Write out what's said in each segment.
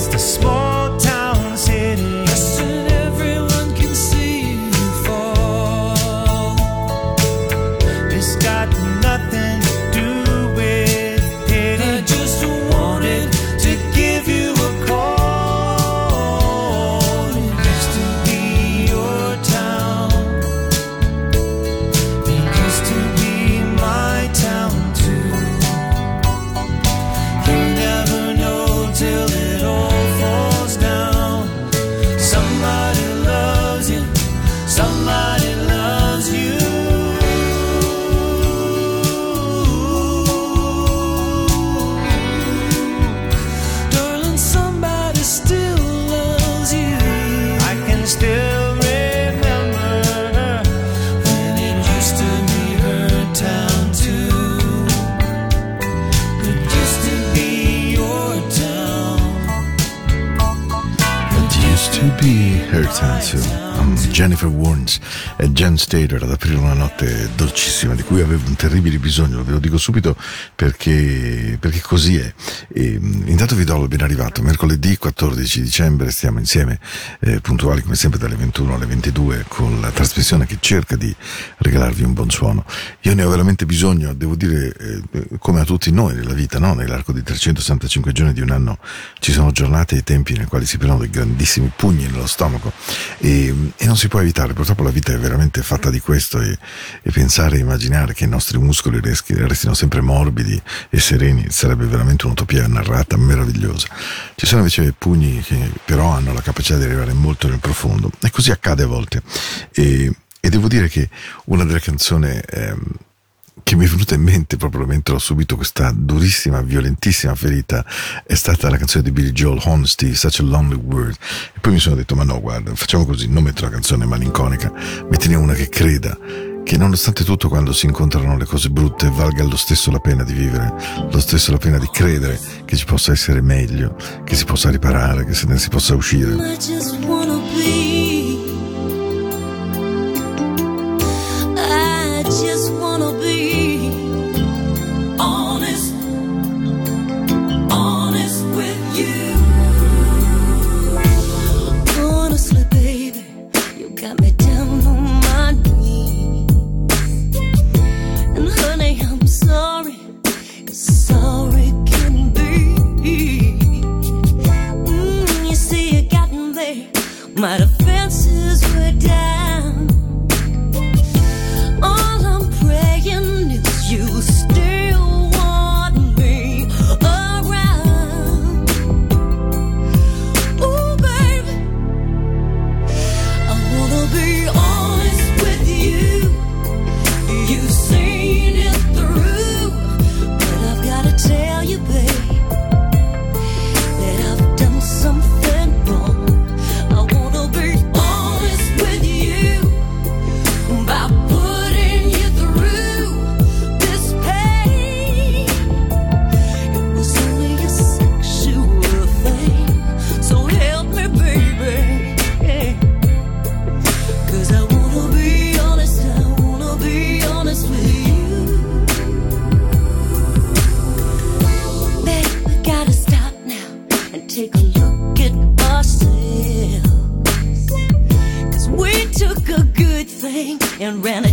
just a small town Jennifer Warnes Jen Stater ad aprire una notte dolcissima di cui avevo un terribile bisogno, ve lo dico subito perché, perché così è. E, intanto vi do il ben arrivato, mercoledì 14 dicembre stiamo insieme eh, puntuali come sempre dalle 21 alle 22 con la trasmissione che cerca di regalarvi un buon suono. Io ne ho veramente bisogno, devo dire eh, come a tutti noi nella vita, no? nell'arco di 365 giorni di un anno ci sono giornate e tempi nei quali si prendono dei grandissimi pugni nello stomaco e, e non si può evitare, purtroppo la vita è veramente fatta di questo e, e pensare e immaginare che i nostri muscoli restino sempre morbidi e sereni sarebbe veramente un'utopia narrata meravigliosa. Ci sono invece pugni che però hanno la capacità di arrivare molto nel profondo e così accade a volte e, e devo dire che una delle canzoni ehm, che mi è venuta in mente proprio mentre ho subito questa durissima, violentissima ferita è stata la canzone di Billy Joel, Honesty, Such a Lonely Word. E poi mi sono detto, ma no, guarda, facciamo così, non metto una canzone malinconica, mettine una che creda che nonostante tutto quando si incontrano le cose brutte valga lo stesso la pena di vivere, lo stesso la pena di credere che ci possa essere meglio, che si possa riparare, che se ne si possa uscire. And ran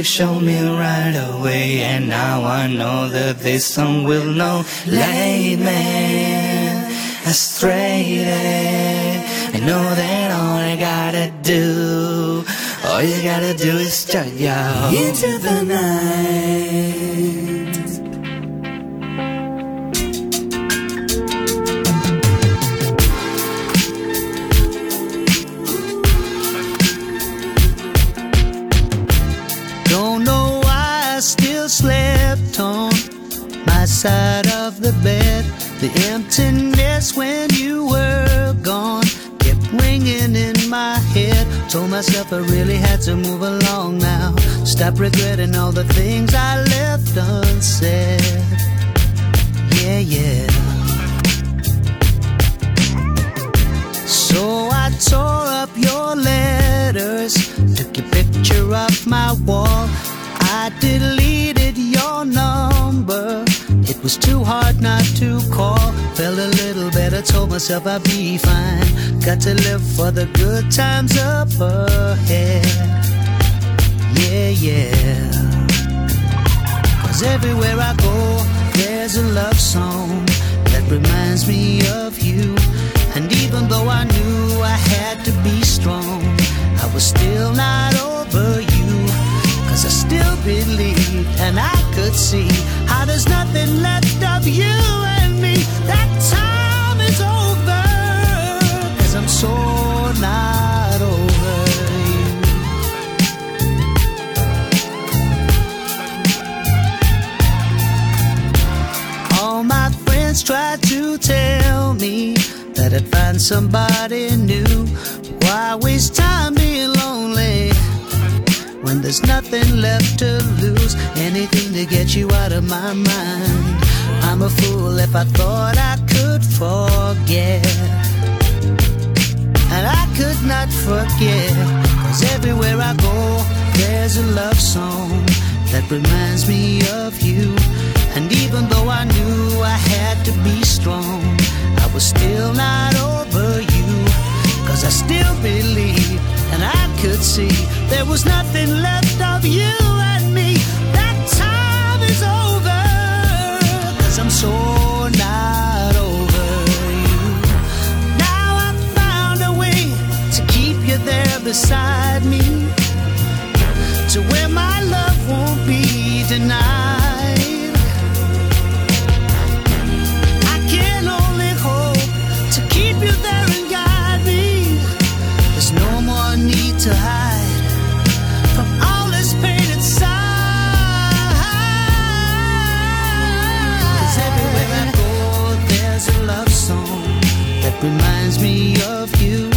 Music showed me right away, and now I know that this song will know. Late man, astray. I know that all I gotta do, all you gotta do is turn you into the night. My side of the bed. The emptiness when you were gone kept ringing in my head. Told myself I really had to move along now. Stop regretting all the things I left unsaid. Yeah, yeah. So I tore up your letters, took your picture off my wall. I deleted your number. Was too hard not to call. Felt a little better, told myself I'd be fine. Got to live for the good times up ahead. Yeah, yeah. Cause everywhere I go, there's a love song that reminds me of you. And even though I knew I had to be strong, I was still not over you. Cause I still believed and I could see how there's nothing left of you and me. That time is over. Cause I'm so not over you. All my friends try to tell me that I'd find somebody new. Why waste time being lonely? When there's nothing left to lose? Anything to get you out of my mind. I'm a fool if I thought I could forget. And I could not forget. Cause everywhere I go, there's a love song that reminds me of you. And even though I knew I had to be strong, I was still not over you. Cause I still believe, and I could see, there was nothing left of you and me. That time is over. Cause I'm so not over you. Now I've found a way to keep you there beside me. To where my reminds me of you.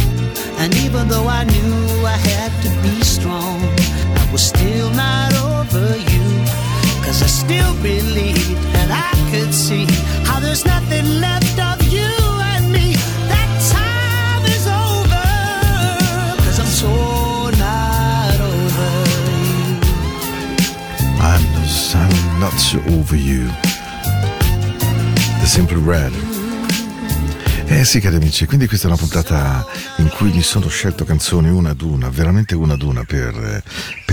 And even though I knew I had to be strong, I was still not over you. Cause I still believed and I could see how there's nothing left of you and me. That time is over. Cause I'm so not over you. I'm, I'm not so over you. The Simply Red. Eh sì, cari amici, quindi questa è una puntata in cui mi sono scelto canzoni una ad una, veramente una ad una per,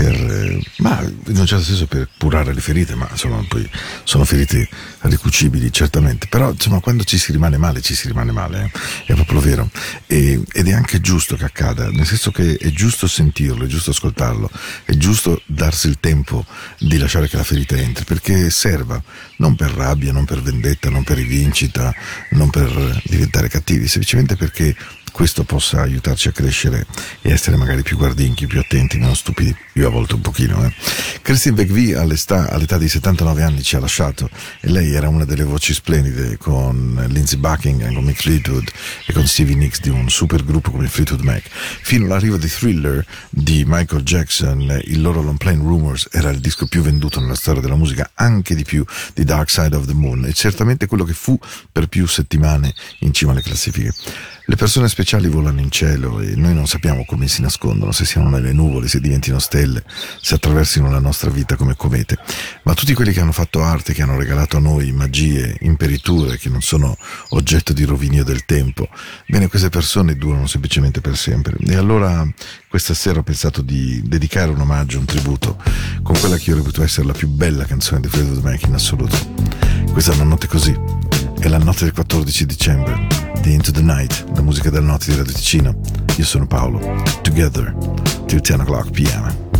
per ma in un certo senso per curare le ferite, ma insomma poi sono ferite ricucibili certamente, però insomma quando ci si rimane male ci si rimane male, eh? è proprio vero e, ed è anche giusto che accada, nel senso che è giusto sentirlo, è giusto ascoltarlo, è giusto darsi il tempo di lasciare che la ferita entri, perché serva, non per rabbia, non per vendetta, non per rivincita, non per diventare cattivi, semplicemente perché questo possa aiutarci a crescere e essere magari più guardinchi, più attenti, meno stupidi. Io a volte un pochino. Eh. Christine all'età, all'età di 79 anni ci ha lasciato e lei era una delle voci splendide con Lindsey Buckingham, con Mick Fleetwood e con Stevie Nicks di un super gruppo come Fleetwood Mac. Fino all'arrivo di Thriller di Michael Jackson, il loro Long Plain Rumors era il disco più venduto nella storia della musica, anche di più di Dark Side of the Moon e certamente quello che fu per più settimane in cima alle classifiche. Le persone speciali volano in cielo e noi non sappiamo come si nascondono, se siano nelle nuvole, se diventino stelle, se attraversino la nostra vita come comete. Ma tutti quelli che hanno fatto arte, che hanno regalato a noi magie, imperiture, che non sono oggetto di rovinio del tempo, bene, queste persone durano semplicemente per sempre. E allora questa sera ho pensato di dedicare un omaggio, un tributo, con quella che io reputo essere la più bella canzone di Fleetwood Mac in assoluto. Questa è una notte così, è la notte del 14 dicembre di Into the Night, la musica della notte di Radio Ticino. Io sono Paolo. Together till 10 o'clock p.m.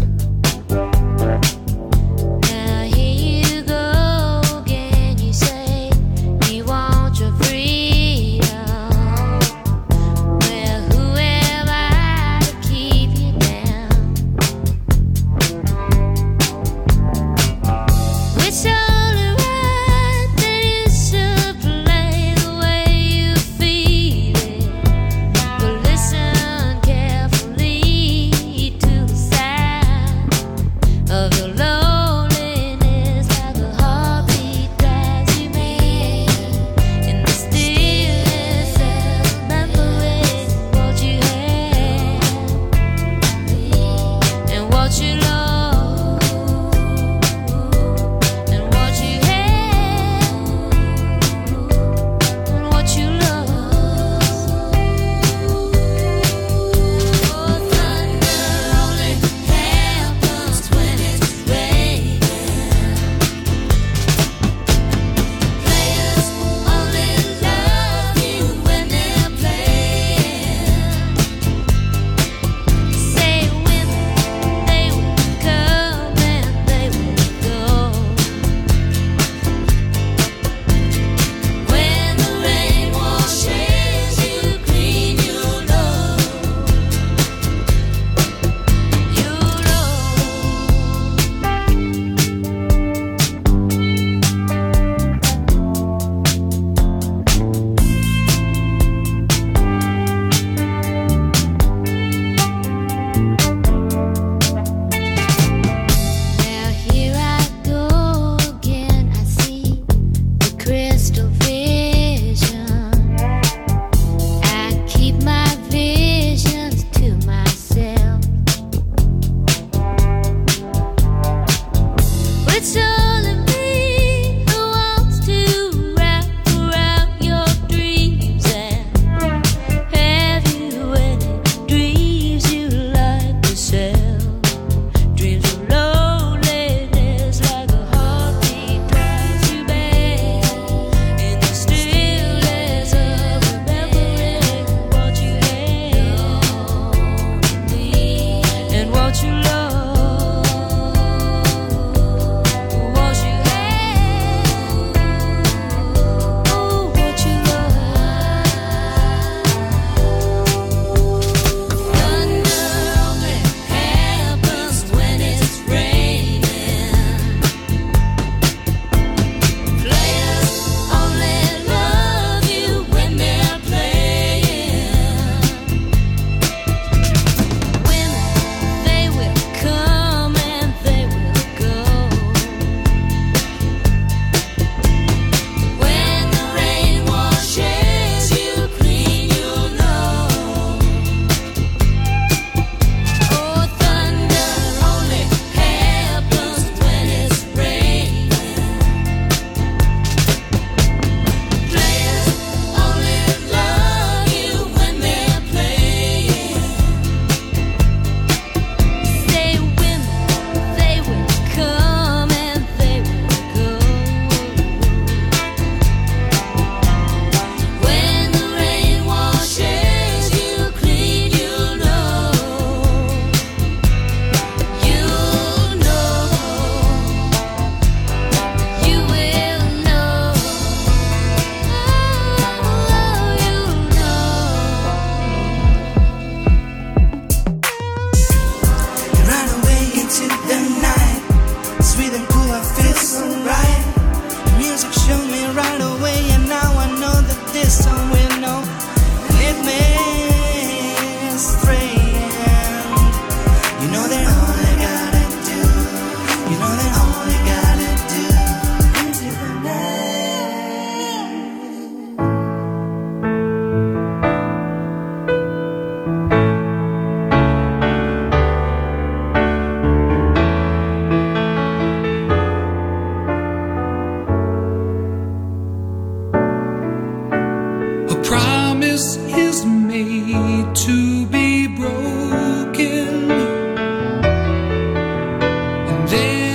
day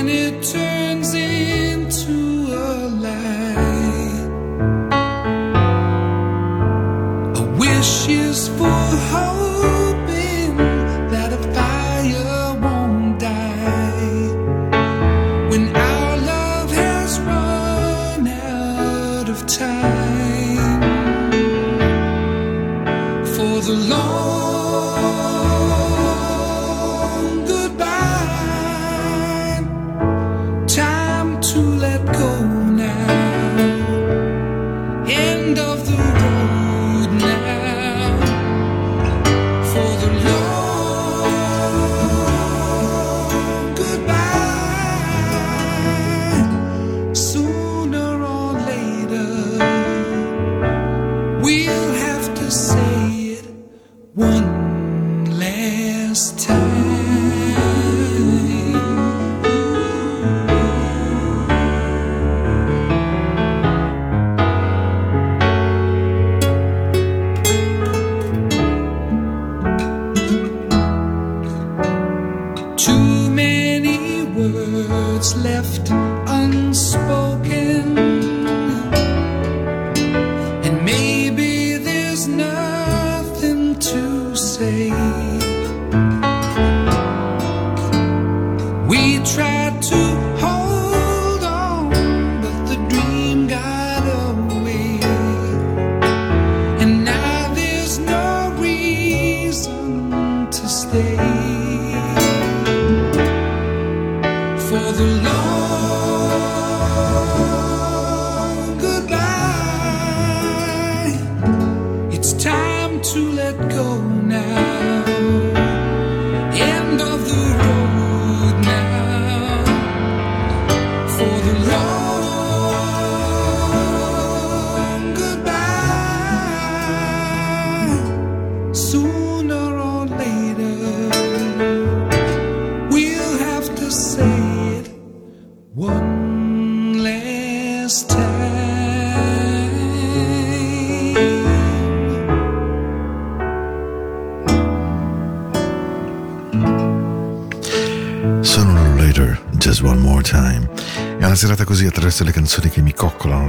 let go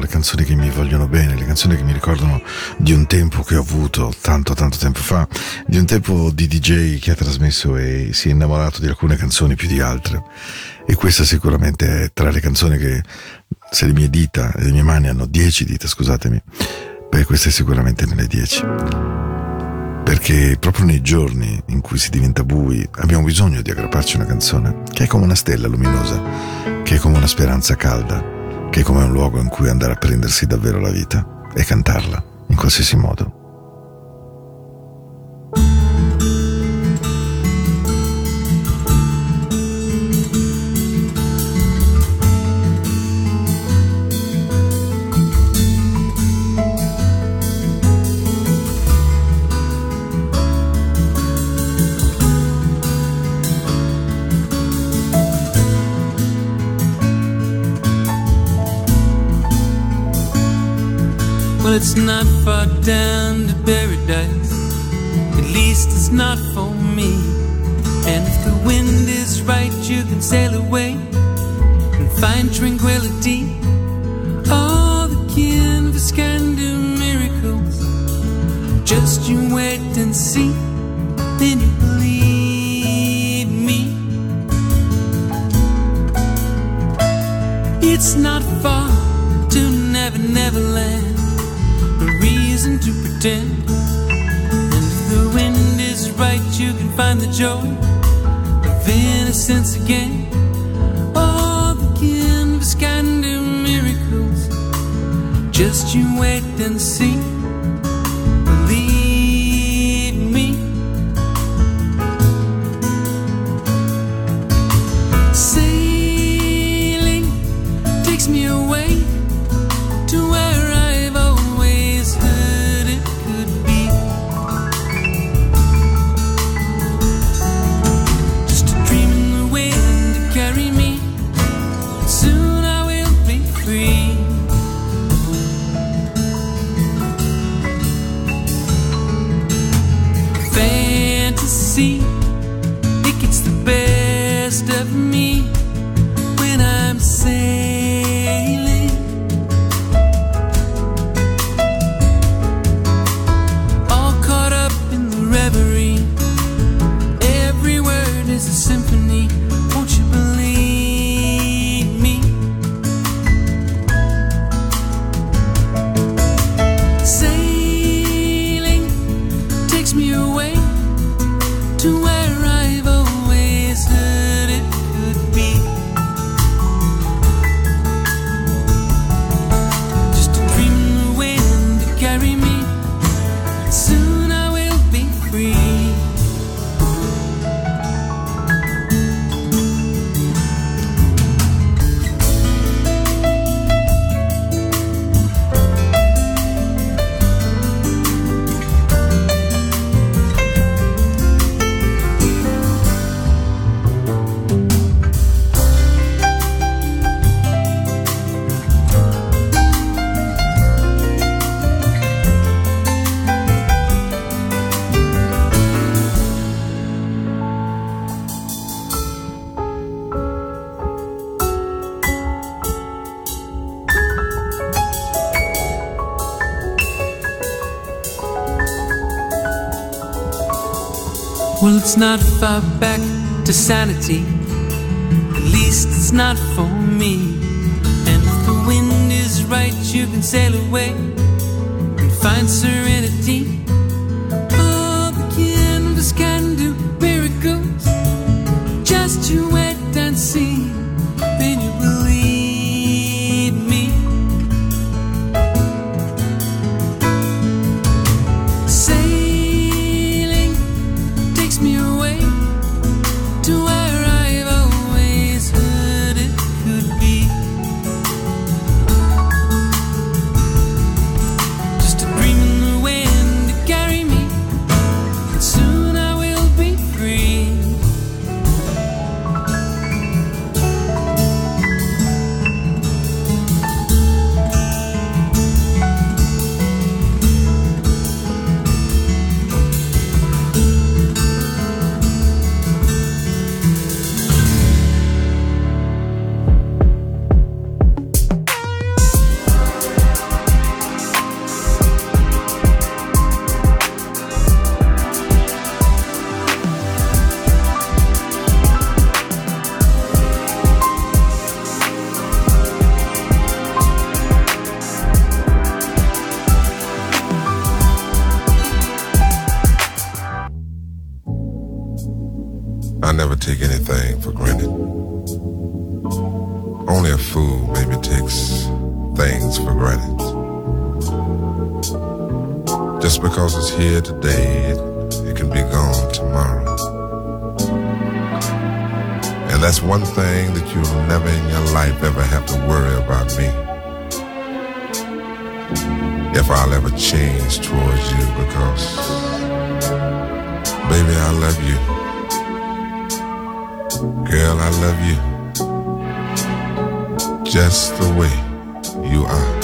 canzoni che mi vogliono bene, le canzoni che mi ricordano di un tempo che ho avuto tanto tanto tempo fa, di un tempo di DJ che ha trasmesso e si è innamorato di alcune canzoni più di altre. E questa sicuramente è tra le canzoni che, se le mie dita, le mie mani hanno dieci dita, scusatemi, beh, questa è sicuramente nelle dieci perché proprio nei giorni in cui si diventa bui abbiamo bisogno di aggrapparci a una canzone che è come una stella luminosa, che è come una speranza calda, che come un luogo in cui andare a prendersi davvero la vita e cantarla in qualsiasi modo. It's not far down to paradise. At least it's not for me. And if the wind is right, you can sail away and find tranquility. All the canvas can do miracles. Just you wait and see, then you believe me. It's not far to pretend. And if the wind is right, you can find the joy of innocence again. All the canvas can do miracles. Just you wait and see. not far back to sanity. At least it's not for me. And if the wind is right, you can sail away and find serenity. feelings towards you because, baby, I love you. Girl, I love you. Just the way you are.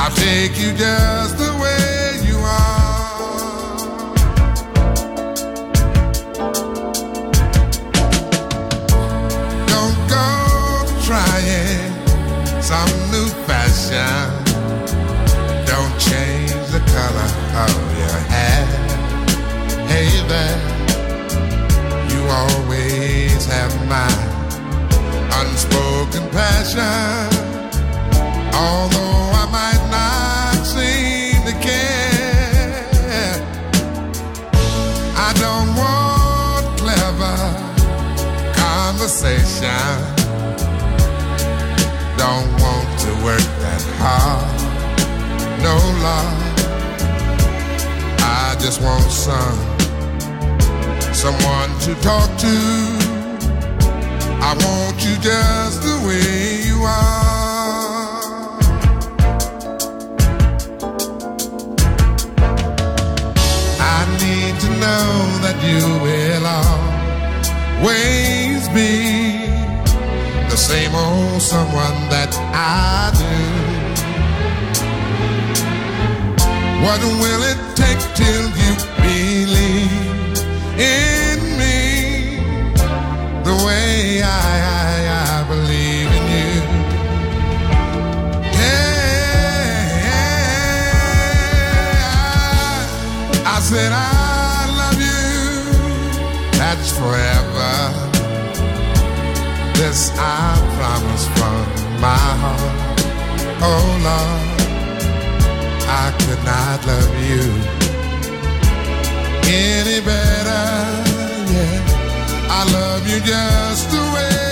I'll take you just the way you are. Don't go trying some new fashion. Don't change the color of your hair. Hey there, you always have my unspoken passion. Although work that hard. No love. I just want some someone to talk to. I want you just the way you are. I need to know that you will always be same old someone that I do. What will it take till you believe in me the way I, I, I believe in you? Yeah, I said I love you. That's forever. This I promise from my heart. Oh Lord. I could not love you any better. Yeah, I love you just the way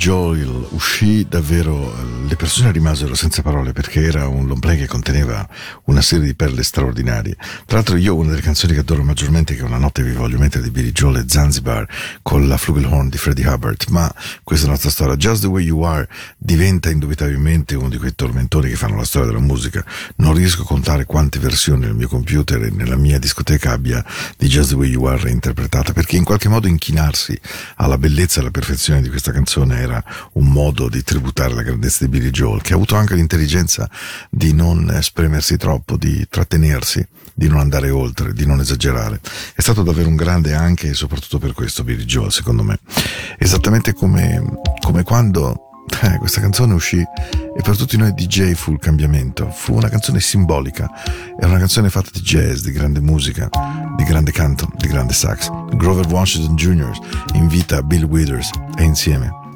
Joel uscì, davvero eh, le persone rimasero senza parole perché era un long play che conteneva una serie di perle straordinarie. Tra l'altro io una delle canzoni che adoro maggiormente, che è Una notte vi voglio mettere di Billy Joel e Zanzibar con la Flugelhorn di Freddie Hubbard, ma questa è un'altra storia. Just the Way You Are diventa indubitabilmente uno di quei tormentori che fanno la storia della musica. Non riesco a contare quante versioni nel mio computer e nella mia discoteca abbia di Just the Way You Are reinterpretata, perché in qualche modo inchinarsi alla bellezza e alla perfezione di questa canzone era un modo di tributare la grandezza di Billy Joel, che ha avuto anche l'intelligenza di non spremersi troppo, di trattenersi, di non andare oltre, di non esagerare. È stato davvero un grande anche e soprattutto per questo Billy Joel, secondo me. Esattamente come, come quando eh, questa canzone uscì e per tutti noi DJ fu il cambiamento. Fu una canzone simbolica, era una canzone fatta di jazz, di grande musica, di grande canto, di grande sax. Grover Washington Jr. invita Bill Withers e insieme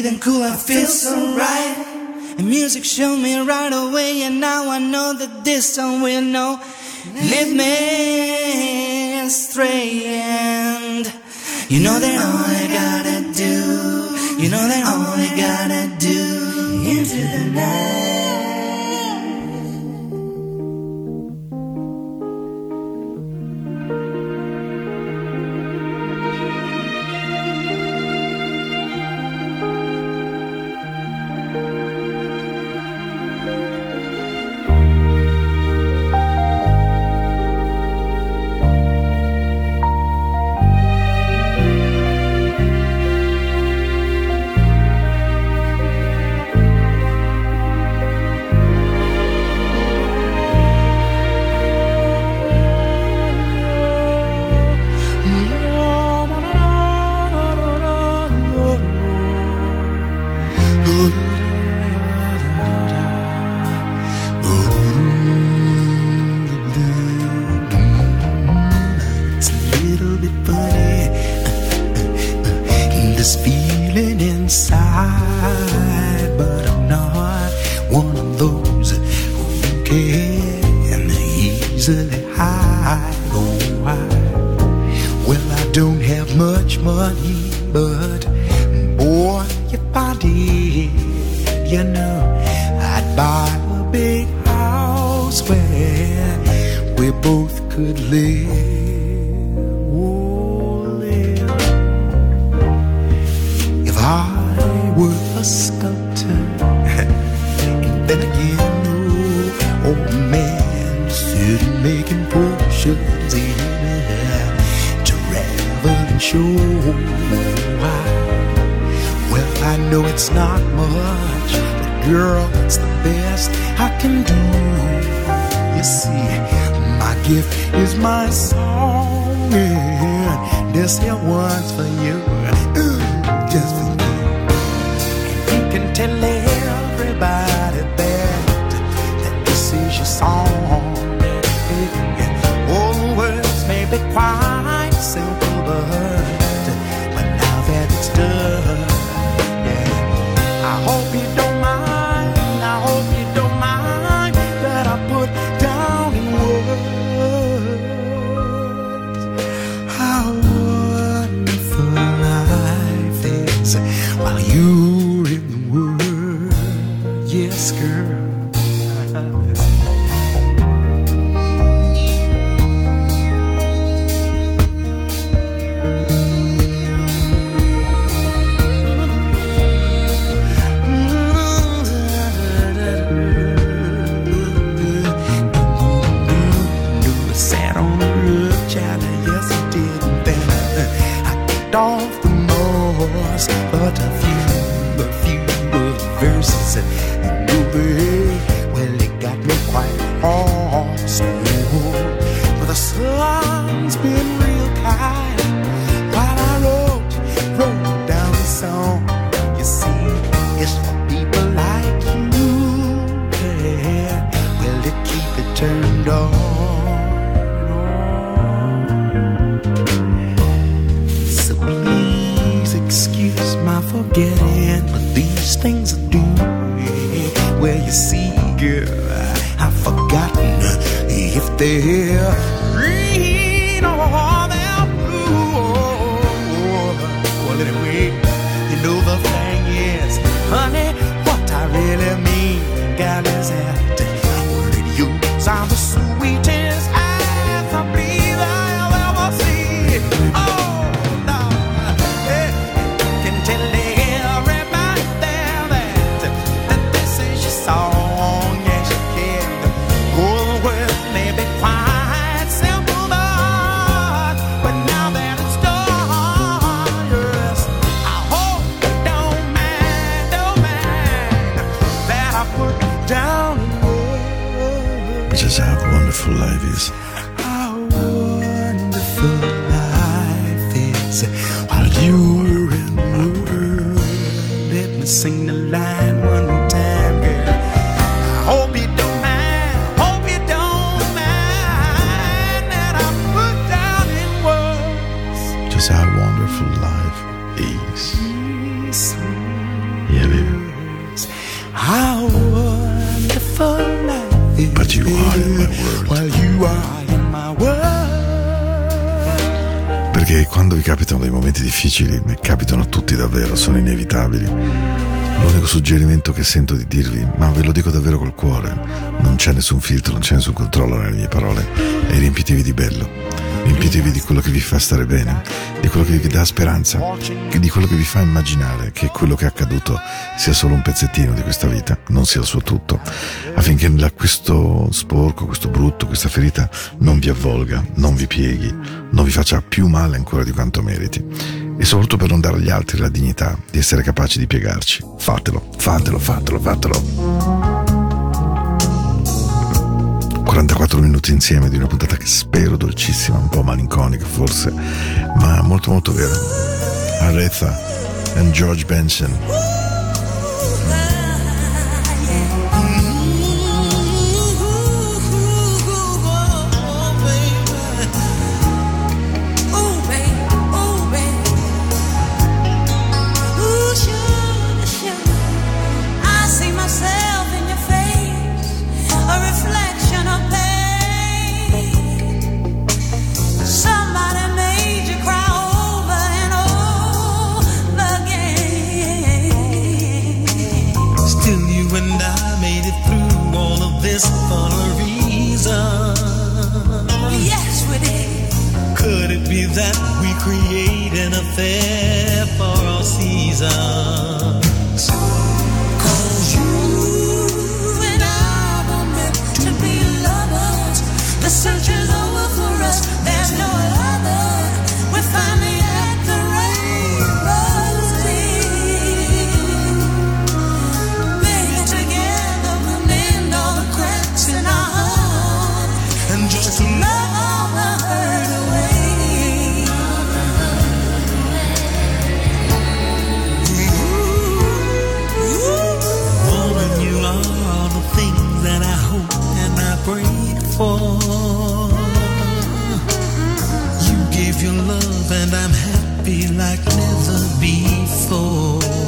breathing cool, I feel so right. And music showed me right away, and now I know that this song will know. Lead me straight. and you know that all I gotta do, you know that all I gotta do into the night. money, but boy, your body, you know, I'd buy a big house where we both could live. Oh, live. If I were a sculptor. can do. You see, my gift is my song. Yeah. This here one's for you. things I do. Well, you see, girl, I've forgotten if they. sento di dirvi, ma ve lo dico davvero col cuore, non c'è nessun filtro, non c'è nessun controllo nelle mie parole e riempitevi di bello, riempitevi di quello che vi fa stare bene, di quello che vi dà speranza, di quello che vi fa immaginare che quello che è accaduto sia solo un pezzettino di questa vita, non sia il suo tutto, affinché questo sporco, questo brutto, questa ferita non vi avvolga, non vi pieghi, non vi faccia più male ancora di quanto meriti e soprattutto per non dare agli altri la dignità di essere capaci di piegarci. Fatelo, fatelo, fatelo, fatelo. 44 minuti insieme di una puntata che spero dolcissima, un po' malinconica forse, ma molto molto vera. Aretha e George Benson. give you love and I'm happy like never before.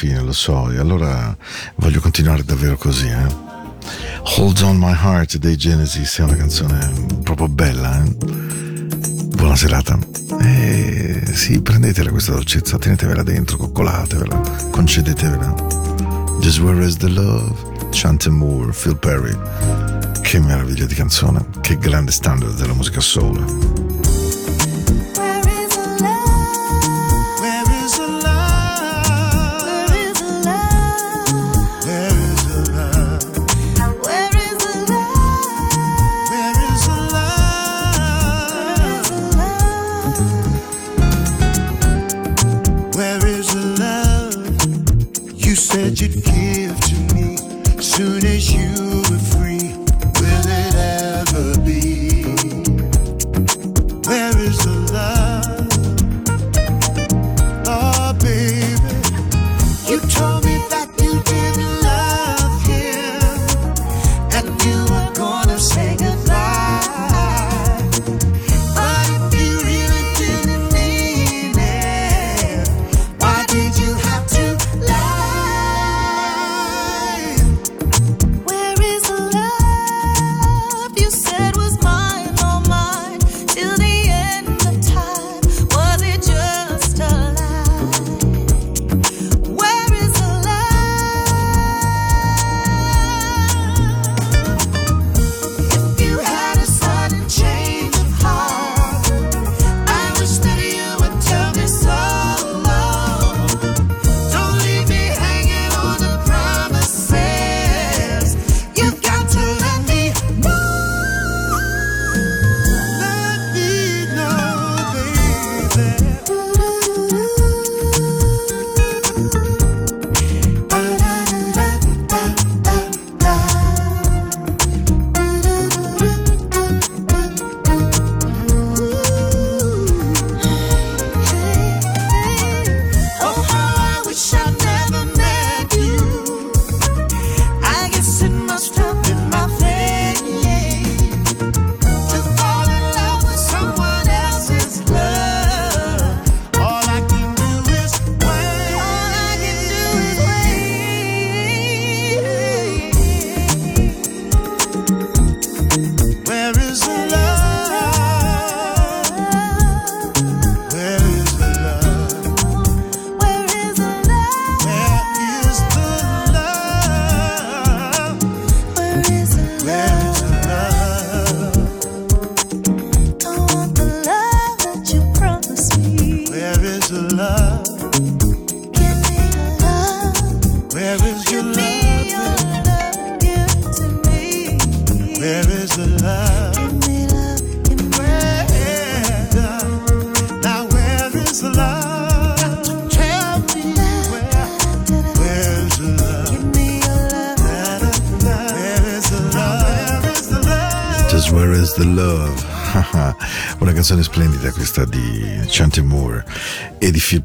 fine, lo so, e allora voglio continuare davvero così, eh. Hold on my heart dei Genesis è una canzone proprio bella, eh. Buona serata. E sì, prendetela questa dolcezza, tenetevela dentro, coccolatevela, concedetevela. Just where is the love? Chante Moore, Phil Perry. Che meraviglia di canzone, che grande standard della musica soul.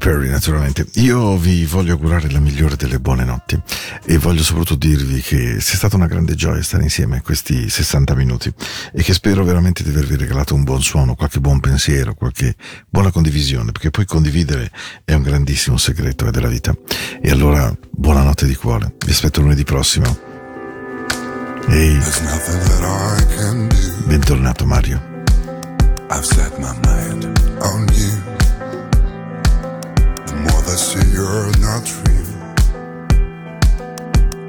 Perry, naturalmente. Io vi voglio augurare la migliore delle buone notti e voglio soprattutto dirvi che è stata una grande gioia stare insieme questi 60 minuti e che spero veramente di avervi regalato un buon suono, qualche buon pensiero, qualche buona condivisione, perché poi condividere è un grandissimo segreto eh, della vita. E allora, buonanotte di cuore. Vi aspetto lunedì prossimo. Ehi. Bentornato Mario. I've set my mind on you. I see you're not real.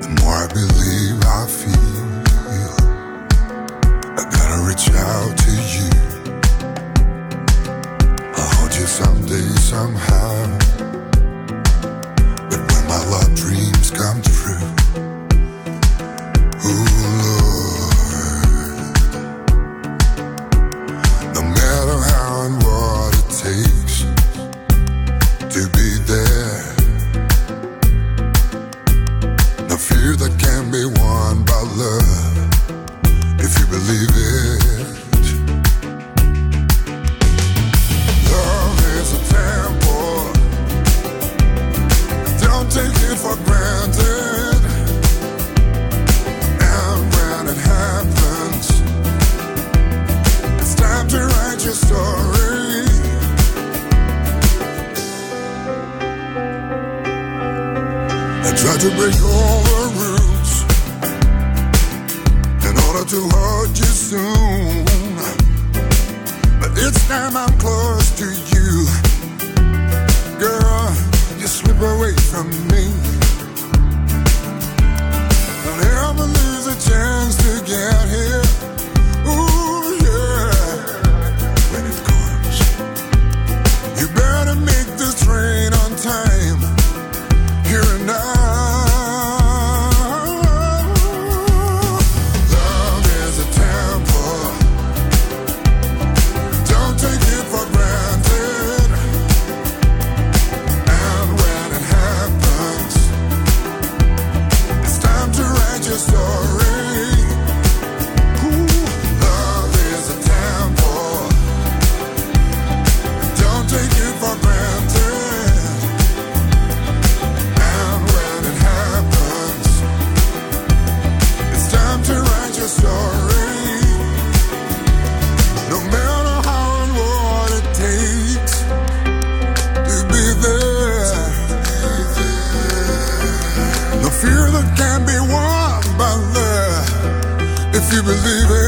The more I believe, I feel. I gotta reach out to you. I'll hold you someday, somehow. But when my love dreams come true, ooh, Lord. believe it.